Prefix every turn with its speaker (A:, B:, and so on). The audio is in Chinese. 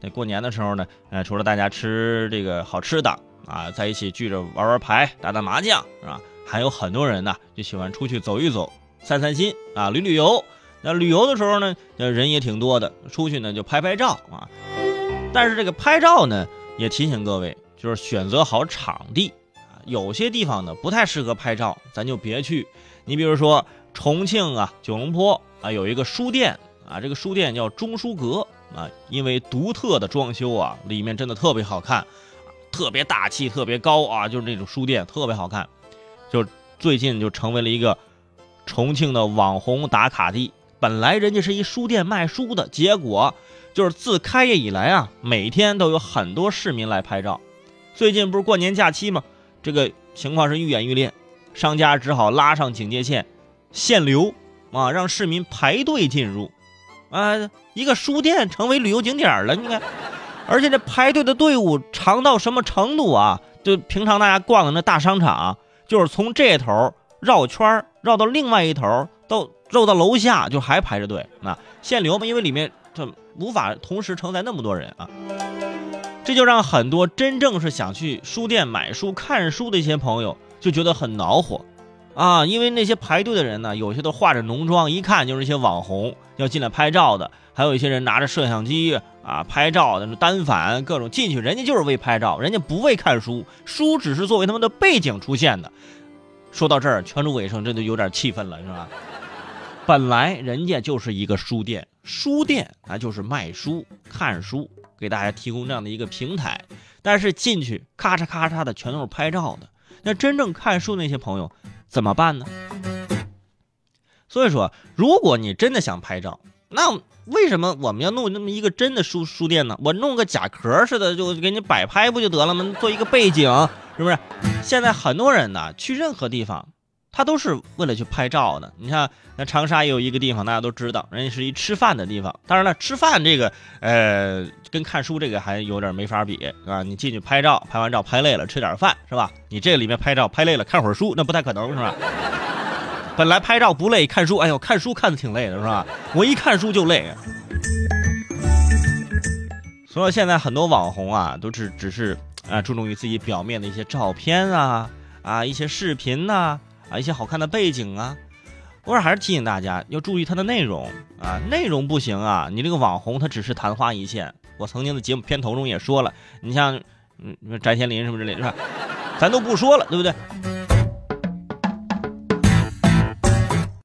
A: 那过年的时候呢，呃，除了大家吃这个好吃的啊，在一起聚着玩玩牌、打打麻将，是吧？还有很多人呢，就喜欢出去走一走、散散心啊，旅旅游。那旅游的时候呢，人也挺多的，出去呢就拍拍照啊。但是这个拍照呢，也提醒各位，就是选择好场地啊。有些地方呢不太适合拍照，咱就别去。你比如说重庆啊，九龙坡啊，有一个书店啊，这个书店叫中书阁啊，因为独特的装修啊，里面真的特别好看，特别大气，特别高啊，就是那种书店特别好看，就最近就成为了一个重庆的网红打卡地。本来人家是一书店卖书的，结果就是自开业以来啊，每天都有很多市民来拍照。最近不是过年假期吗？这个情况是愈演愈烈，商家只好拉上警戒线，限流啊，让市民排队进入。啊，一个书店成为旅游景点了，你看，而且这排队的队伍长到什么程度啊？就平常大家逛的那大商场，就是从这头绕圈绕到另外一头到绕到楼下就还排着队，那限流嘛，因为里面它无法同时承载那么多人啊，这就让很多真正是想去书店买书、看书的一些朋友就觉得很恼火啊，因为那些排队的人呢，有些都化着浓妆，一看就是一些网红要进来拍照的，还有一些人拿着摄像机啊拍照的单反，各种进去，人家就是为拍照，人家不为看书，书只是作为他们的背景出现的。说到这儿，全主尾声真的有点气愤了，是吧？本来人家就是一个书店，书店啊就是卖书、看书，给大家提供这样的一个平台。但是进去咔嚓咔嚓的全都是拍照的，那真正看书那些朋友怎么办呢？所以说，如果你真的想拍照，那为什么我们要弄那么一个真的书书店呢？我弄个假壳似的就给你摆拍不就得了吗？做一个背景是不是？现在很多人呢去任何地方。他都是为了去拍照的。你看，那长沙也有一个地方，大家都知道，人家是一吃饭的地方。当然了，吃饭这个，呃，跟看书这个还有点没法比，啊？你进去拍照，拍完照拍累了，吃点饭，是吧？你这里面拍照拍累了，看会儿书，那不太可能，是吧？本来拍照不累，看书，哎呦，看书看的挺累的，是吧？我一看书就累。所以现在很多网红啊，都是只是啊注重于自己表面的一些照片啊啊一些视频呐。啊，啊一些好看的背景啊，我说还是提醒大家要注意它的内容啊，内容不行啊，你这个网红他只是昙花一现。我曾经的节目片头中也说了，你像嗯翟天临什么之类是吧？咱都不说了，对不对？